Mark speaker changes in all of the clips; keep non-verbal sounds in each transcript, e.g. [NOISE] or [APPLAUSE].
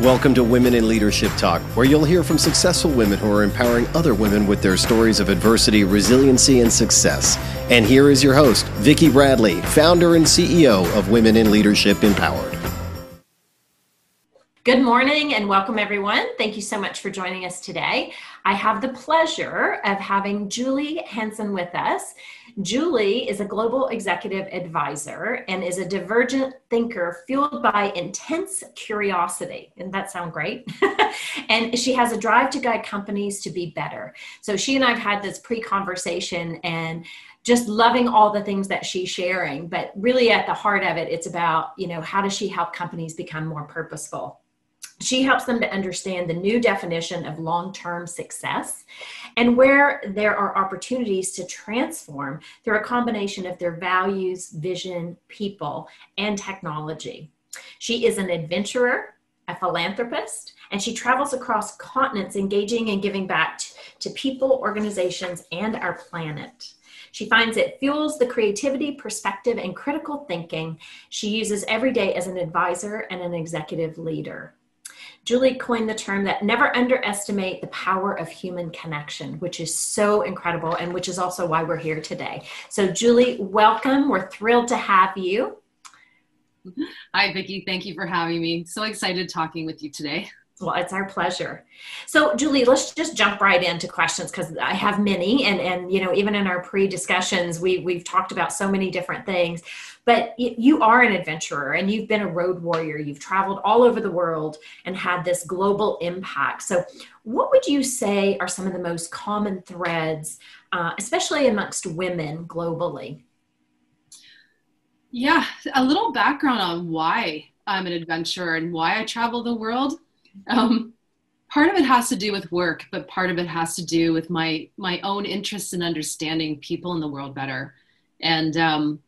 Speaker 1: Welcome to Women in Leadership Talk, where you'll hear from successful women who are empowering other women with their stories of adversity, resiliency, and success. And here is your host, Vicki Bradley, founder and CEO of Women in Leadership Empowered.
Speaker 2: Good morning and welcome, everyone. Thank you so much for joining us today. I have the pleasure of having Julie Hansen with us. Julie is a global executive advisor and is a divergent thinker fueled by intense curiosity. And that sound great? [LAUGHS] and she has a drive to guide companies to be better. So she and I've had this pre-conversation and just loving all the things that she's sharing, but really at the heart of it, it's about, you know, how does she help companies become more purposeful? She helps them to understand the new definition of long term success and where there are opportunities to transform through a combination of their values, vision, people, and technology. She is an adventurer, a philanthropist, and she travels across continents engaging and giving back to people, organizations, and our planet. She finds it fuels the creativity, perspective, and critical thinking she uses every day as an advisor and an executive leader. Julie coined the term that never underestimate the power of human connection, which is so incredible and which is also why we're here today. So, Julie, welcome. We're thrilled to have you.
Speaker 3: Hi, Vicki. Thank you for having me. So excited talking with you today.
Speaker 2: Well, it's our pleasure. So, Julie, let's just jump right into questions because I have many, and and you know, even in our pre-discussions, we we've talked about so many different things. But you are an adventurer, and you've been a road warrior. You've traveled all over the world and had this global impact. So, what would you say are some of the most common threads, uh, especially amongst women globally?
Speaker 3: Yeah, a little background on why I'm an adventurer and why I travel the world um, part of it has to do with work, but part of it has to do with my my own interest in understanding people in the world better. And um,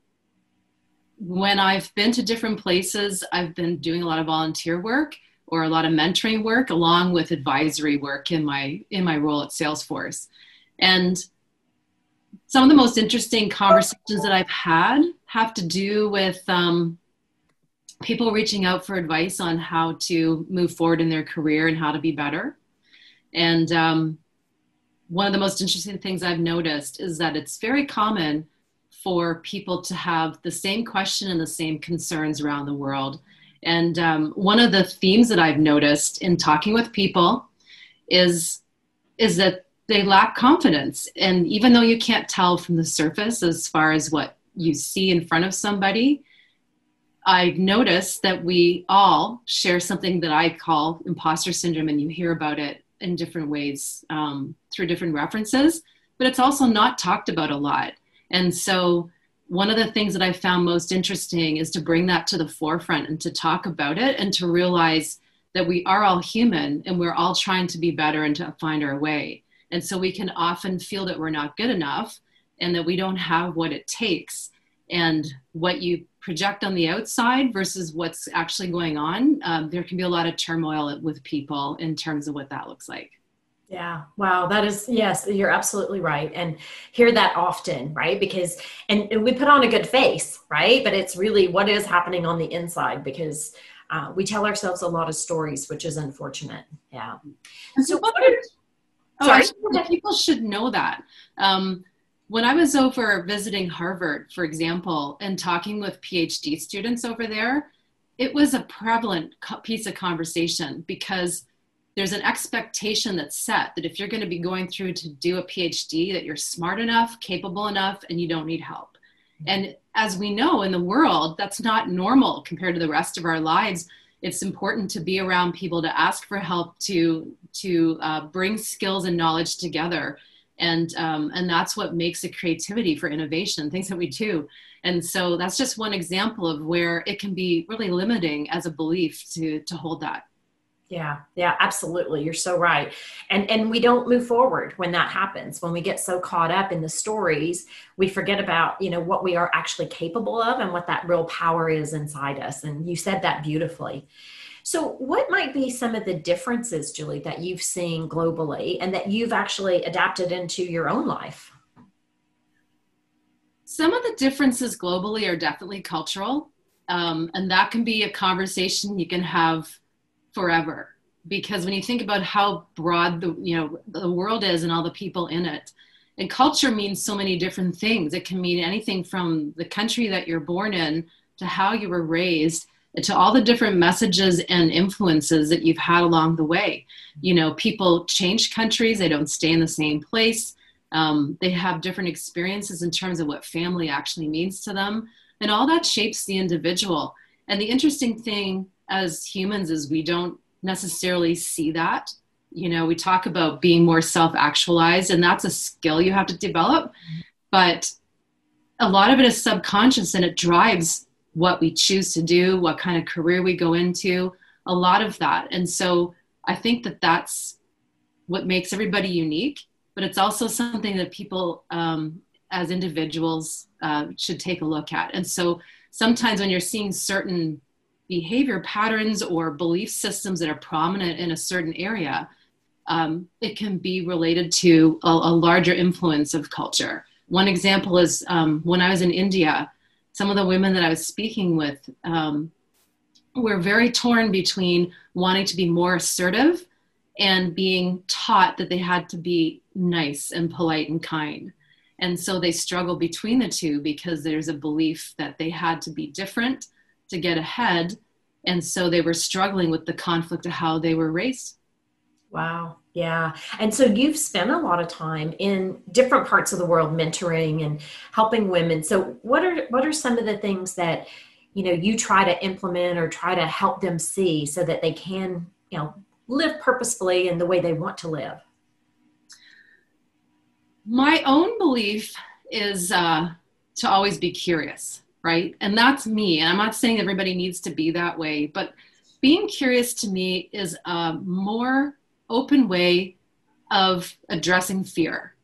Speaker 3: when I've been to different places, I've been doing a lot of volunteer work or a lot of mentoring work, along with advisory work in my in my role at Salesforce. And some of the most interesting conversations that I've had have to do with um, people reaching out for advice on how to move forward in their career and how to be better. And um, one of the most interesting things I've noticed is that it's very common for people to have the same question and the same concerns around the world. And um, one of the themes that I've noticed in talking with people is is that they lack confidence. And even though you can't tell from the surface as far as what you see in front of somebody, I noticed that we all share something that I call imposter syndrome, and you hear about it in different ways um, through different references, but it's also not talked about a lot. And so, one of the things that I found most interesting is to bring that to the forefront and to talk about it and to realize that we are all human and we're all trying to be better and to find our way. And so, we can often feel that we're not good enough and that we don't have what it takes. And what you project on the outside versus what's actually going on, um, there can be a lot of turmoil with people in terms of what that looks like.
Speaker 2: Yeah. Wow. That is, yes, you're absolutely right. And hear that often, right? Because, and, and we put on a good face, right? But it's really what is happening on the inside because uh, we tell ourselves a lot of stories, which is unfortunate. Yeah.
Speaker 3: And so, what are, oh, sorry, people should know that. Um, when I was over visiting Harvard, for example, and talking with PhD students over there, it was a prevalent piece of conversation because there's an expectation that's set that if you're going to be going through to do a PhD, that you're smart enough, capable enough, and you don't need help. And as we know in the world, that's not normal compared to the rest of our lives. It's important to be around people to ask for help, to to uh, bring skills and knowledge together and um, and that's what makes a creativity for innovation things that we do. And so that's just one example of where it can be really limiting as a belief to to hold that.
Speaker 2: Yeah yeah absolutely. You're so right. And and we don't move forward when that happens. When we get so caught up in the stories we forget about you know what we are actually capable of and what that real power is inside us. And you said that beautifully so, what might be some of the differences, Julie, that you've seen globally and that you've actually adapted into your own life?
Speaker 3: Some of the differences globally are definitely cultural. Um, and that can be a conversation you can have forever because when you think about how broad the you know the world is and all the people in it and culture means so many different things it can mean anything from the country that you're born in to how you were raised to all the different messages and influences that you've had along the way. You know people change countries they don't stay in the same place. Um, they have different experiences in terms of what family actually means to them. And all that shapes the individual. And the interesting thing as humans is we don't necessarily see that. You know, we talk about being more self actualized, and that's a skill you have to develop. But a lot of it is subconscious and it drives what we choose to do, what kind of career we go into, a lot of that. And so I think that that's what makes everybody unique, but it's also something that people um, as individuals uh, should take a look at. And so sometimes when you're seeing certain behavior patterns or belief systems that are prominent in a certain area, um, it can be related to a, a, larger influence of culture. One example is um, when I was in India, some of the women that I was speaking with um, were very torn between wanting to be more assertive and being taught that they had to be nice and polite and kind. And so they struggle between the two because there's a belief that they had to be different to get ahead. And so they were struggling with the conflict of how they were raised.
Speaker 2: Wow. Yeah. And so you've spent a lot of time in different parts of the world mentoring and helping women. So what are what are some of the things that you know you try to implement or try to help them see so that they can, you know, live purposefully in the way they want to live?
Speaker 3: My own belief is uh, to always be curious right? And that's me. And I'm not saying everybody needs to be that way, but being curious to me is a more open way of addressing fear.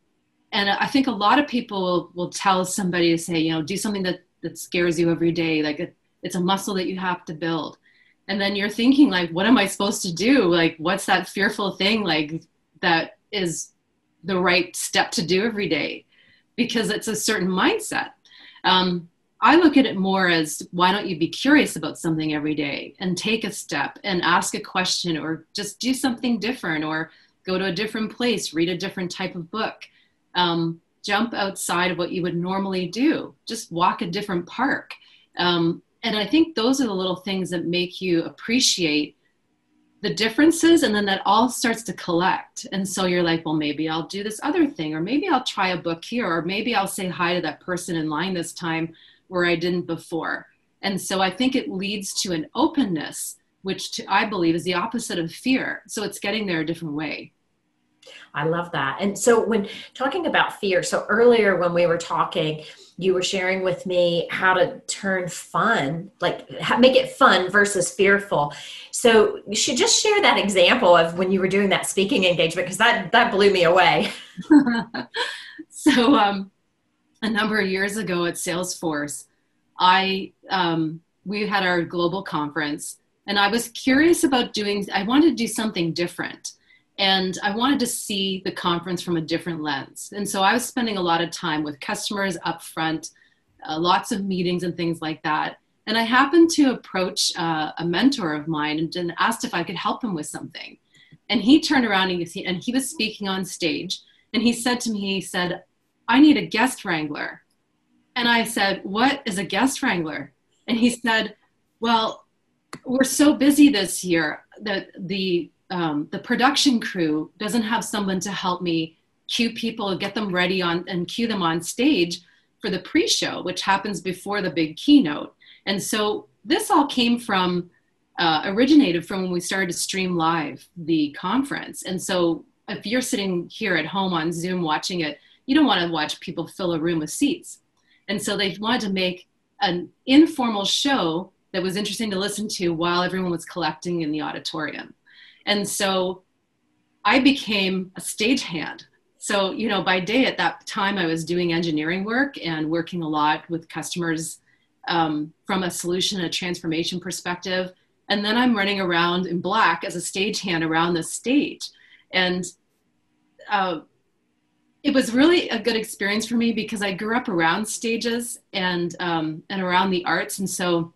Speaker 3: And I think a lot of people will, tell somebody to say, you know, do something that, that scares you every day. Like it, it's a muscle that you have to build. And then you're thinking like, what am I supposed to do? Like, what's that fearful thing like that is the right step to do every day? Because it's a certain mindset. Um, I look at it more as why don't you be curious about something every day and take a step and ask a question or just do something different or go to a different place, read a different type of book, um, jump outside of what you would normally do, just walk a different park. Um, and I think those are the little things that make you appreciate the differences and then that all starts to collect and so you're like well maybe i'll do this other thing or maybe i'll try a book here or maybe i'll say hi to that person in line this time where I didn't before. And so I think it leads to an openness, which to, I believe is the opposite of fear. So it's getting there a different way.
Speaker 2: I love that. And so when talking about fear, so earlier when we were talking, you were sharing with me how to turn fun, like make it fun versus fearful. So you should just share that example of when you were doing that speaking engagement because that that blew me away. [LAUGHS] [LAUGHS]
Speaker 3: so um, a number of years ago at Salesforce, I um, we had our global conference, and I was curious about doing. I wanted to do something different, and I wanted to see the conference from a different lens. And so I was spending a lot of time with customers up front, uh, lots of meetings and things like that. And I happened to approach uh, a mentor of mine and, and asked if I could help him with something. And he turned around and he, and he was speaking on stage. And he said to me, he said, I need a guest wrangler. And I said, What is a guest wrangler? And he said, Well, we're so busy this year that the um, the production crew doesn't have someone to help me cue people, get them ready on and cue them on stage for the pre-show, which happens before the big keynote. And so this all came from uh, originated from when we started to stream live the conference. And so if you're sitting here at home on Zoom watching it, you don't want to watch people fill a room with seats. And so they wanted to make an informal show that was interesting to listen to while everyone was collecting in the auditorium. And so I became a stagehand. So, you know, by day at that time, I was doing engineering work and working a lot with customers um, from a solution a transformation perspective. And then I'm running around in black as a stagehand around the stage. And uh, it was really a good experience for me because I grew up around stages and um, and around the arts, and so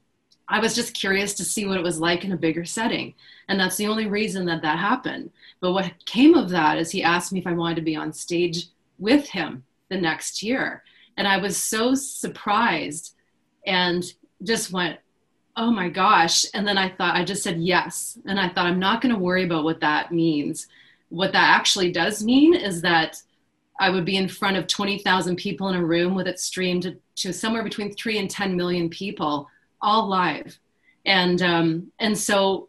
Speaker 3: I was just curious to see what it was like in a bigger setting. And that's the only reason that that happened. But what came of that is he asked me if I wanted to be on stage with him the next year. And I was so surprised and just went, oh my gosh. And then I thought, I just said yes. And I thought, I'm not going to worry about what that means. What that actually does mean is that I would be in front of 20,000 people in a room with it streamed to, somewhere between three and 10 million people, all live. And, um, and so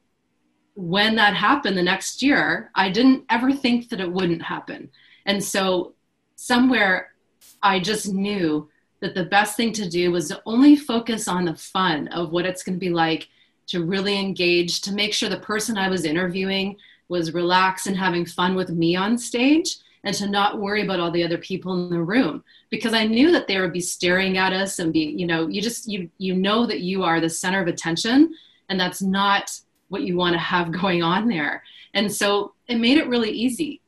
Speaker 3: when that happened the next year, I didn't ever think that it wouldn't happen. And so somewhere I just knew that the best thing to do was to only focus on the fun of what it's going to be like to really engage, to make sure the person I was interviewing was relaxed and having fun with me on stage and to not worry about all the other people in the room because i knew that they would be staring at us and be you know you just you you know that you are the center of attention and that's not what you want to have [LAUGHS] going on there and so it made it really easy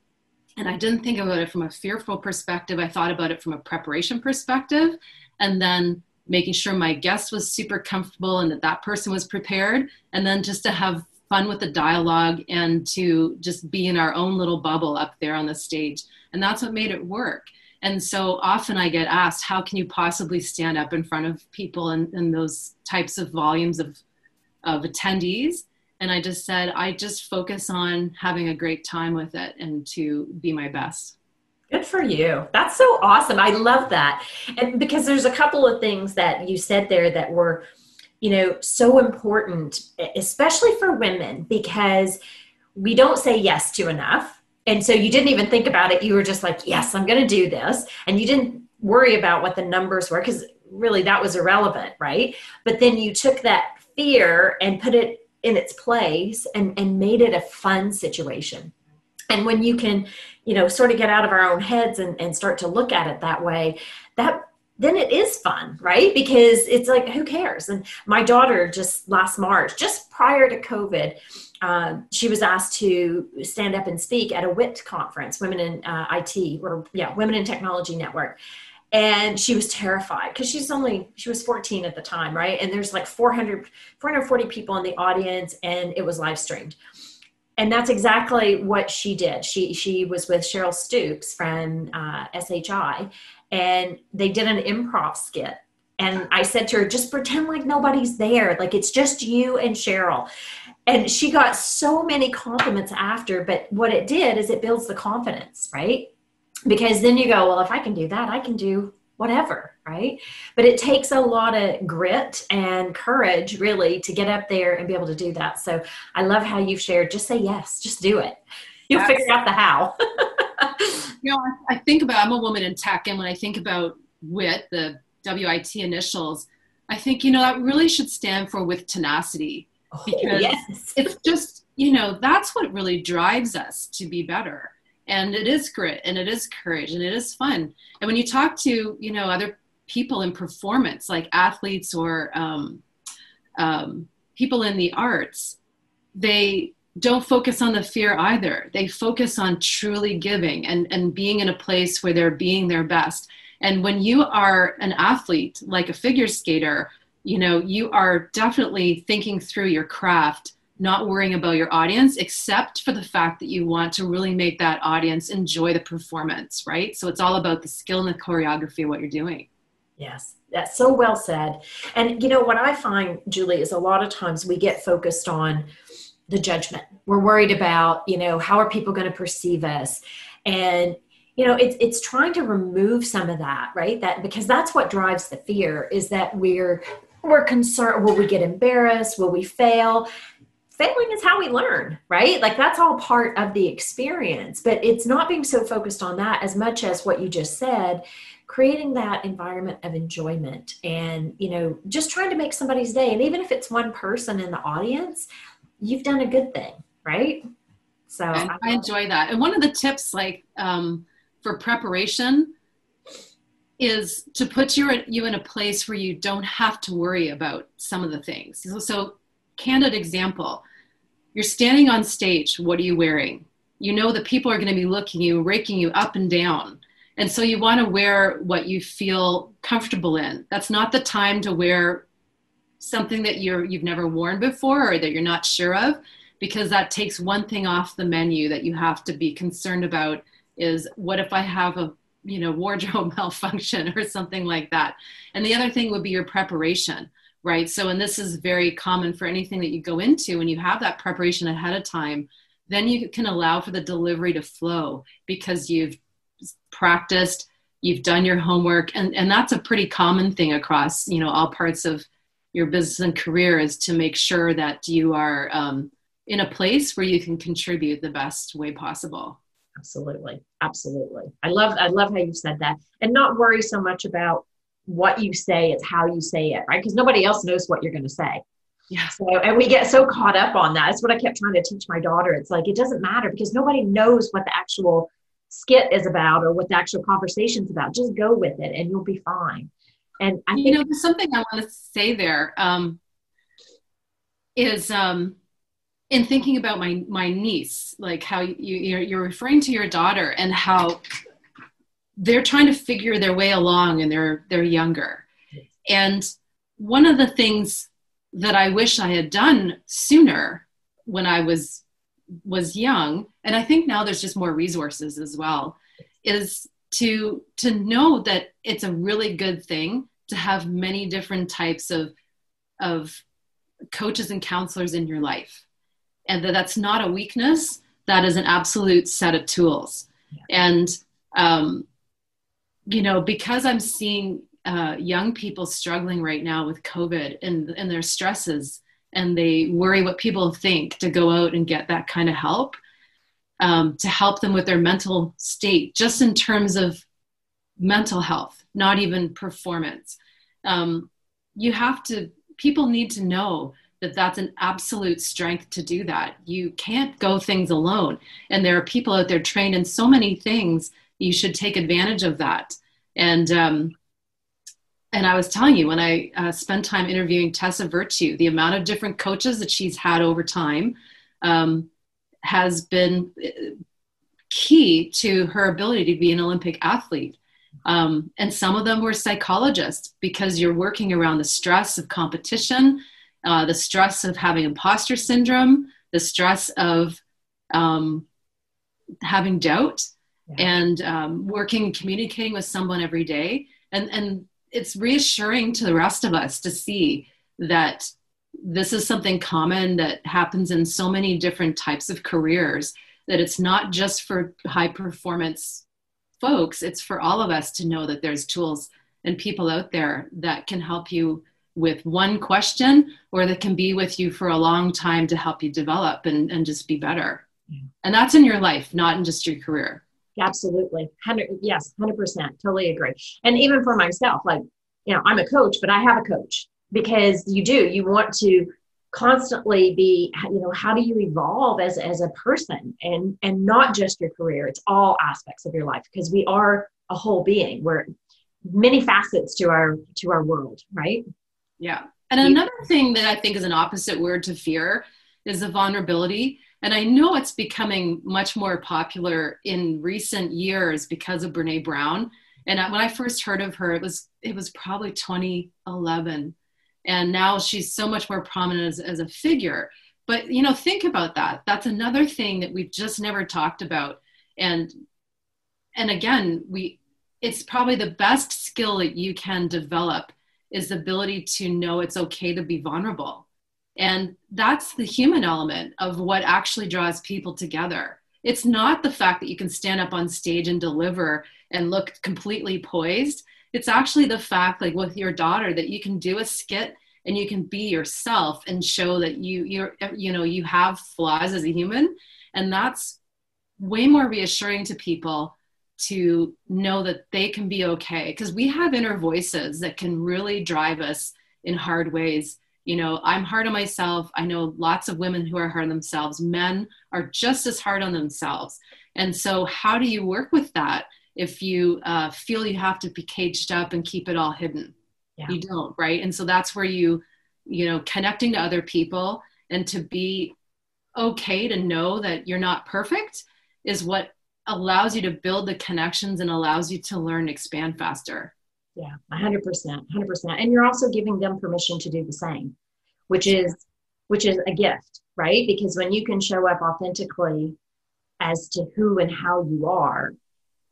Speaker 3: and I didn't think about it from a fearful perspective. I thought about it from a preparation perspective. And then making sure my guest was super comfortable and that that person was prepared. And then just to have fun with the dialogue and to just be in our own little bubble up there on the stage. And that's what made it work. And so often I get asked, how can you possibly stand up in front of people and, and those types of volumes of, of attendees? and I just said, I just focus on having a great time with it and to be my best.
Speaker 2: Good for you. That's so awesome. I love that. And because there's a couple of things that you said there that were, you know, so important, especially for women, because we don't say yes to enough. And so you didn't even think about it. You were just like, yes, I'm going to do this. And you didn't worry about what the numbers were because really that was irrelevant, right? But then you took that fear and put it in its place and, and made it a fun situation. And when you can, you know, sort of get out of our own heads and, and start to look at it that way, that then it is fun, right? Because it's like, who cares? And my daughter just last March, just prior to COVID, uh, she was asked to stand up and speak at a WIT conference, Women in uh, IT, or yeah, Women in Technology Network and she was terrified because she's only she was 14 at the time right and there's like 400 440 people in the audience and it was live streamed and that's exactly what she did she she was with cheryl stoops from uh, shi and they did an improv skit. And i said to her just pretend like nobody's there. Like it's just you and cheryl. And she got so many compliments after but what it did is it builds the confidence right? Because then you go well if i can do that i can do whatever right? But it takes a lot of grit and courage really to get up there and be able to do that. So i love how you've shared just say yes just do it. You'll yes. figure out the how [LAUGHS]
Speaker 3: you know I, I think about i'm a woman in tech and when i think about wit the wit initials i think you know that really should stand for with tenacity.
Speaker 2: Oh, because yes.
Speaker 3: it's just you know that's what really drives us to be better. And it is grit and it is courage and it is fun. And when you talk to you know other people in performance like athletes or um, um, people in the arts they don't focus on the fear either. They focus on truly giving and, and being in a place where they're being their best. And when you are an athlete like a figure skater you know you are definitely thinking through your craft not worrying about your audience except for the fact that you want to really make that audience enjoy the performance right? So it's all about the skill and the choreography of what you're doing.
Speaker 2: Yes that's so well said. And you know what i find julie is a lot of times we get focused on the judgment. We're worried about you know how are people going to perceive us? And you know it's it's trying to remove some of that right? That because that's what drives the fear is that we're we're concerned will we get embarrassed? Will we fail? Failing is how we learn, right? Like that's all part of the experience, but it's not being so focused on that as much as what you just said, creating that environment of enjoyment and, you know, just trying to make somebody's day. And even if it's one person in the audience, you've done a good thing, right?
Speaker 3: So I, I enjoy that. And one of the tips, like um, for preparation, is to put you you in a place where you don't have to worry about some of the things. So, so candid example you're standing on stage what are you wearing you know that people are going to be looking you raking you up and down and so you want to wear what you feel comfortable in that's not the time to wear something that you're you've never worn before or that you're not sure of because that takes one thing off the menu that you have to be concerned about is what if i have a you know wardrobe [LAUGHS] malfunction or something like that? And the other thing would be your preparation right? So and this is very common for anything that you go into when you have that preparation ahead of time then you can allow for the delivery to flow because you've practiced you've done your homework and and that's a pretty common thing across you know all parts of your business and career is to make sure that you are um, in a place where you can contribute the best way possible.
Speaker 2: Absolutely. Absolutely. I love i love how you said that. And not worry so much about what you say it's how you say it right? Because nobody else knows what you're going to say. Yeah. So and we get so caught up on that. That's what i kept trying to teach my daughter. It's like it doesn't matter because nobody knows what the actual skit is about or what the actual conversation is about. Just go with it and you'll be fine and
Speaker 3: i you know there's something i want to say there um, is um, in thinking about my my niece like how you you're, you're referring to your daughter and how they're trying to figure their way along and they're they're younger. And one of the things that i wish i had done sooner when i was was young and i think now there's just more resources as well is to to know that it's a really good thing to have many different types of of coaches and counselors in your life and that that's not a weakness that is an absolute set of tools yeah. and um, you know because i'm seeing uh, young people struggling right now with covid and, and their stresses and they worry what people think to go out and get that kind of help um, to help them with their mental state just in terms of mental health not even performance um, you have to people need to know that that's an absolute strength to do that. You can't go things alone. And there are people out there trained in so many things. You should take advantage of that. And, um, and I was telling you when I uh, spent time interviewing Tessa Virtue, the amount of different coaches that she's had over time um, has been uh, key to her ability to be an Olympic athlete. Um, and some of them were psychologists because you're working around the stress of competition, uh, the stress of having imposter syndrome, the stress of um, having doubt, yeah. and um, working and communicating with someone every day. And, and it's reassuring to the rest of us to see that this is something common that happens in so many different types of careers that it's not just for high performance folks it's for all of us to know that there's tools and people out there that can help you with one question or that can be with you for a long time to help you develop and, and just be better. Yeah. And that's in your life, not in just your career.
Speaker 2: Absolutely. 100, yes, 100%. Totally agree. And even for myself, like, you know, I'm a coach, but I have a coach because you do, you want to constantly be, you know, how do you evolve as, as a person and, and not just your career. It's all aspects of your life because we are a whole being. We're many facets to our, to our world, right?
Speaker 3: Yeah. And another thing that I think is an opposite word to fear is the vulnerability. And I know it's becoming much more popular in recent years because of Brene Brown. And when I first heard of her, it was it was probably 2011, and now she's so much more prominent as, as a figure. But you know, think about that. That's another thing that we've just never talked about. And and again, we it's probably the best skill that you can develop is the ability to know it's okay to be vulnerable. And that's the human element of what actually draws people together. It's not the fact that you can stand up on stage and deliver and look completely poised. It's actually the fact, like with your daughter, that you can do a skit and you can be yourself and show that you you're you know you have flaws as a human, and that's way more reassuring to people to know that they can be okay. Because we have inner voices that can really drive us in hard ways. You know i'm hard on myself. I know lots of women who are hard on themselves. Men are just as hard on themselves. And so how do you work with that if you uh, feel you have to be caged up and keep it all hidden yeah. you don't right and so that's where you you know connecting to other people and to be okay to know that you're not perfect is what allows you to build the connections and allows you to learn expand faster
Speaker 2: Yeah, 100%, 100%. And you're also giving them permission to do the same, which is which is a gift, right? Because when you can show up authentically as to who and how you are,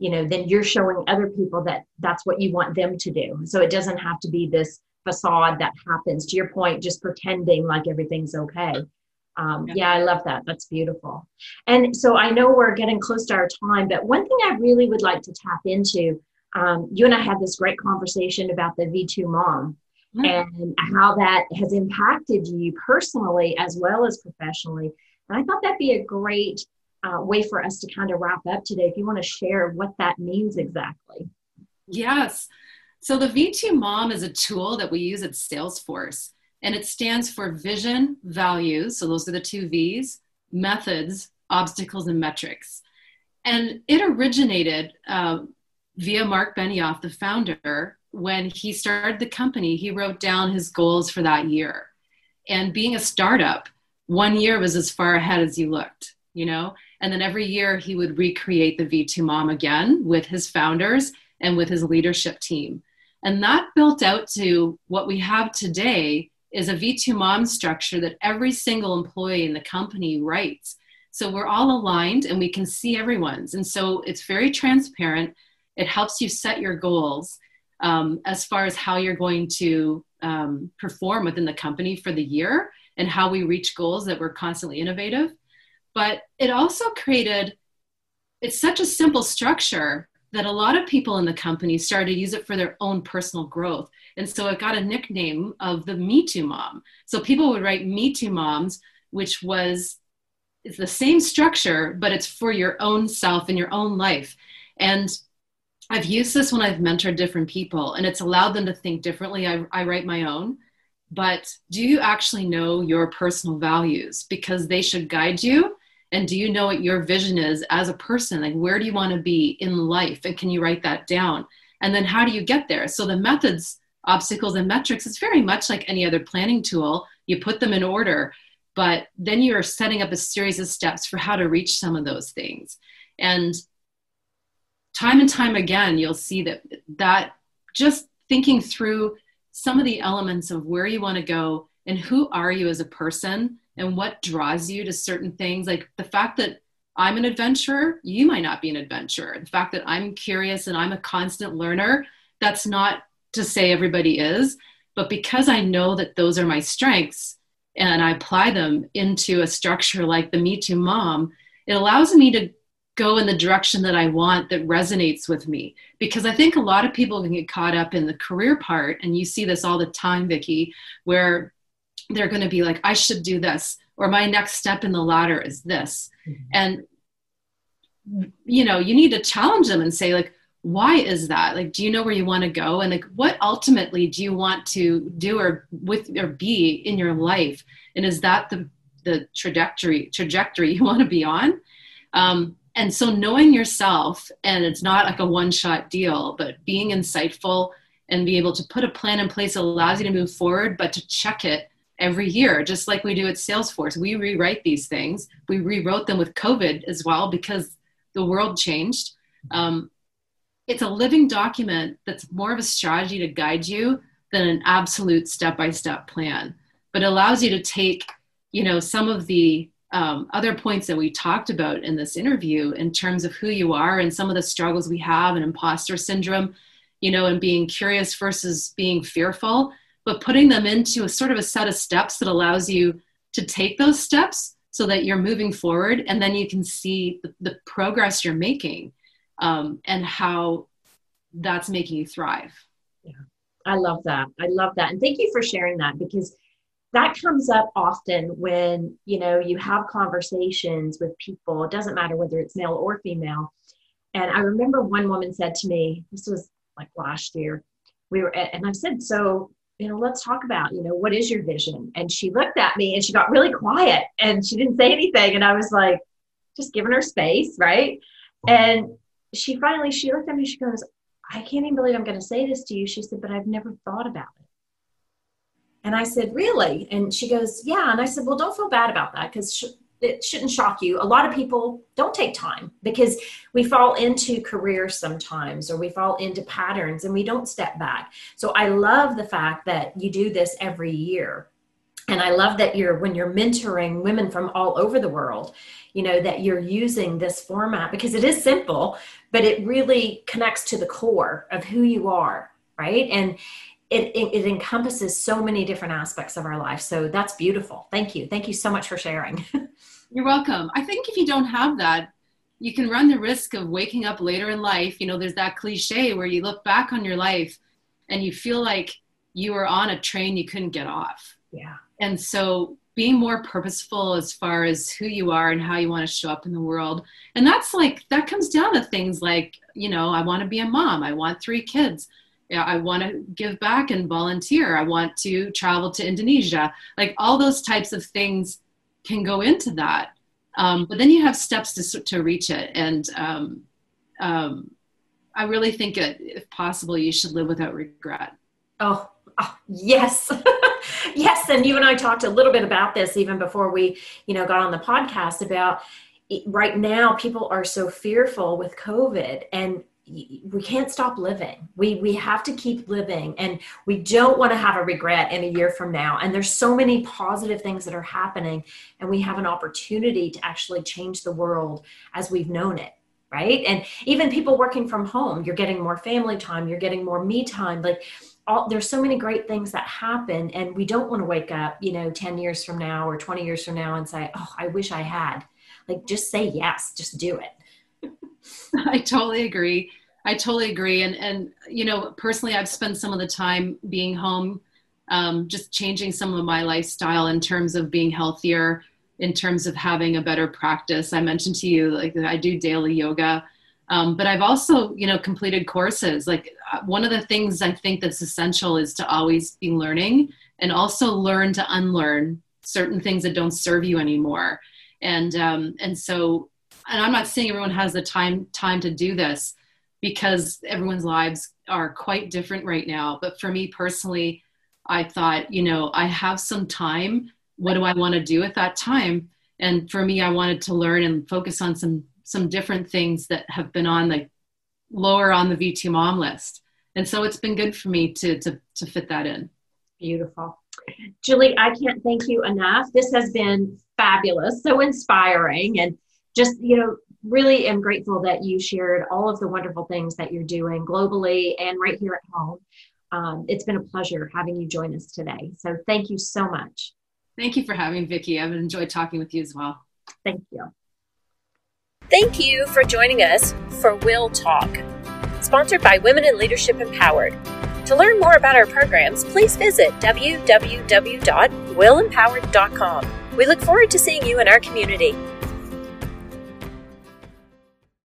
Speaker 2: you know, then you're showing other people that that's what you want them to do. So it doesn't have to be this facade that happens to your point, just pretending like everything's okay. Um, yeah. yeah, I love that. That's beautiful. And so I know we're getting close to our time, but one thing I really would like to tap into um, you and I had this great conversation about the V2 mom mm-hmm. and how that has impacted you personally as well as professionally. And I thought that'd be a great uh, way for us to kind of wrap up today. If you want to share what that means exactly.
Speaker 3: Yes. So the V2 Mom is a tool that we use at Salesforce, and it stands for Vision, Values. So those are the two V's, Methods, Obstacles, and Metrics. And it originated uh, via Mark Benioff, the founder, when he started the company, he wrote down his goals for that year. And being a startup, one year was as far ahead as you looked, you know? And then every year he would recreate the V2 Mom again with his founders and with his leadership team. And that built out to what we have today is a V2 Mom structure that every single employee in the company writes. So we're all aligned and we can see everyone's. And so it's very transparent it helps you set your goals um, as far as how you're going to um, perform within the company for the year and how we reach goals that we're constantly innovative. But it also created, it's such a simple structure that a lot of people in the company started to use it for their own personal growth. And so it got a nickname of the Me Too Mom. So people would write Me Too Moms, which was it's the same structure, but it's for your own self and your own life. And I've used this when I've mentored different people and it's allowed them to think differently. I, I write my own, but do you actually know your personal values? Because they should guide you. And do you know what your vision is as a person? Like, where do you want to be in life? And can you write that down? And then how do you get there? So, the methods, obstacles, and metrics is very much like any other planning tool. You put them in order, but then you're setting up a series of steps for how to reach some of those things. And time and time again, you'll see that that just thinking through some of the elements of where you want to go and who are you as a person and what draws you to certain things like the fact that i'm an adventurer you might not be an adventurer the fact that i'm curious and i'm a constant learner that's not to say everybody is but because i know that those are my strengths and i apply them into a structure like the me too mom it allows me to go in the direction that I want that resonates with me. Because I think a lot of people can get caught up in the career part, and you see this all the time, Vicki, where they're going to be like, I should do this, or my next step in the ladder is this. Mm-hmm. And, you know, you need to challenge them and say, like, why is that? Like, do you know where you want to go? And like, what ultimately do you want to do or with or be in your life? And is that the the trajectory trajectory you [LAUGHS] want to be on? Um, and so knowing yourself and it's not like a one shot deal but being insightful and be able to put a plan in place allows you to move forward but to check it every year just like we do at salesforce. We rewrite these things. We rewrote them with covid as well because the world changed. Um, it's a living document that's more of a strategy to guide you than an absolute step-by-step plan but allows you to take you know some of the um, other points that we talked about in this interview in terms of who you are and some of the struggles we have and imposter syndrome, you know, and being curious versus being fearful, but putting them into a sort of a set of steps that allows you to take those steps so that you're moving forward and then you can see the, the progress you're making um, and how that's making you thrive.
Speaker 2: Yeah, I love that. I love that. And thank you for sharing that because that comes up often when you know you have conversations with people it doesn't matter whether it's male or female and i remember one woman said to me this was like last year we were at, and i said so you know let's talk about you know what is your vision? And she looked at me and she got really quiet and she didn't say anything. And i was like just giving her space right? And she finally she looked at me she goes i can't even believe i'm going to say this to you. She said but i've never thought about it. And I said, Really? And she goes, Yeah. And I said, Well, don't feel bad about that because it shouldn't shock you. A lot of people don't take time because we fall into careers sometimes or we fall into patterns and we don't step back. So I love the fact that you do this every year. And I love that you're when you're mentoring women from all over the world, you know, that you're using this format because it is simple, but it really connects to the core of who you are, right? And it, it, it, encompasses so many different aspects of our life. So that's beautiful. Thank you. Thank you so much for sharing. [LAUGHS]
Speaker 3: You're welcome. I think if you don't have that, you can run the risk of waking up later in life. You know, there's that cliche where you look back on your life and you feel like you were on a train you couldn't get off.
Speaker 2: Yeah.
Speaker 3: And so being more purposeful as far as who you are and how you want to show up in the world. And that's like, that comes down to things like, you know, I want to be a mom, I want three kids. I want to give back and volunteer. I want to travel to Indonesia. Like all those types of things can go into that. Um, but then you have steps to, to reach it. And um, um, I really think it, if possible, you should live without regret.
Speaker 2: Oh, oh yes. [LAUGHS] yes. And you and I talked a little bit about this even before we, you know, got on the podcast about right now people are so fearful with COVID and we can't stop living. We we have to keep living and we don't want to have a regret in a year from now. And there's so many positive things that are happening and we have an opportunity to actually change the world as we've known it right? And even people working from home you're getting more family time you're getting more me time like all, there's so many great things that happen and we don't want to wake up you know 10 years from now or 20 years from now and say oh i wish i had. Like just say yes just do it [LAUGHS]
Speaker 3: I totally agree. I totally agree. And and you know, personally, I've spent some of the time being home, um, just changing some of my lifestyle in terms of being healthier, in terms of having a better practice. I mentioned to you like I do daily yoga, um, but I've also you know completed courses. Like uh, one of the things I think that's essential is to always be learning and also learn to unlearn certain things that don't serve you anymore. And um, and so and I'm not saying everyone has the time time to do this because everyone's lives are quite different right now. But for me personally, I thought, you know, I have some time. What do I want to do with that time? And for me, I wanted to learn and focus on some some different things that have been on the lower on the V2 mom list. And so it's been good for me to to to fit that in.
Speaker 2: Beautiful. Julie, I can't thank you enough. This has been fabulous, so inspiring and just you know really am grateful that you shared all of the wonderful things that you're doing globally and right here at home. Um, it's been a pleasure having you join us today. So thank you so much.
Speaker 3: Thank you for having vicki. I've enjoyed talking with you as well.
Speaker 2: Thank you.
Speaker 4: Thank you for joining us for will talk sponsored by women in leadership empowered. To learn more about our programs please visit www.willempowered.com we look forward to seeing you in our community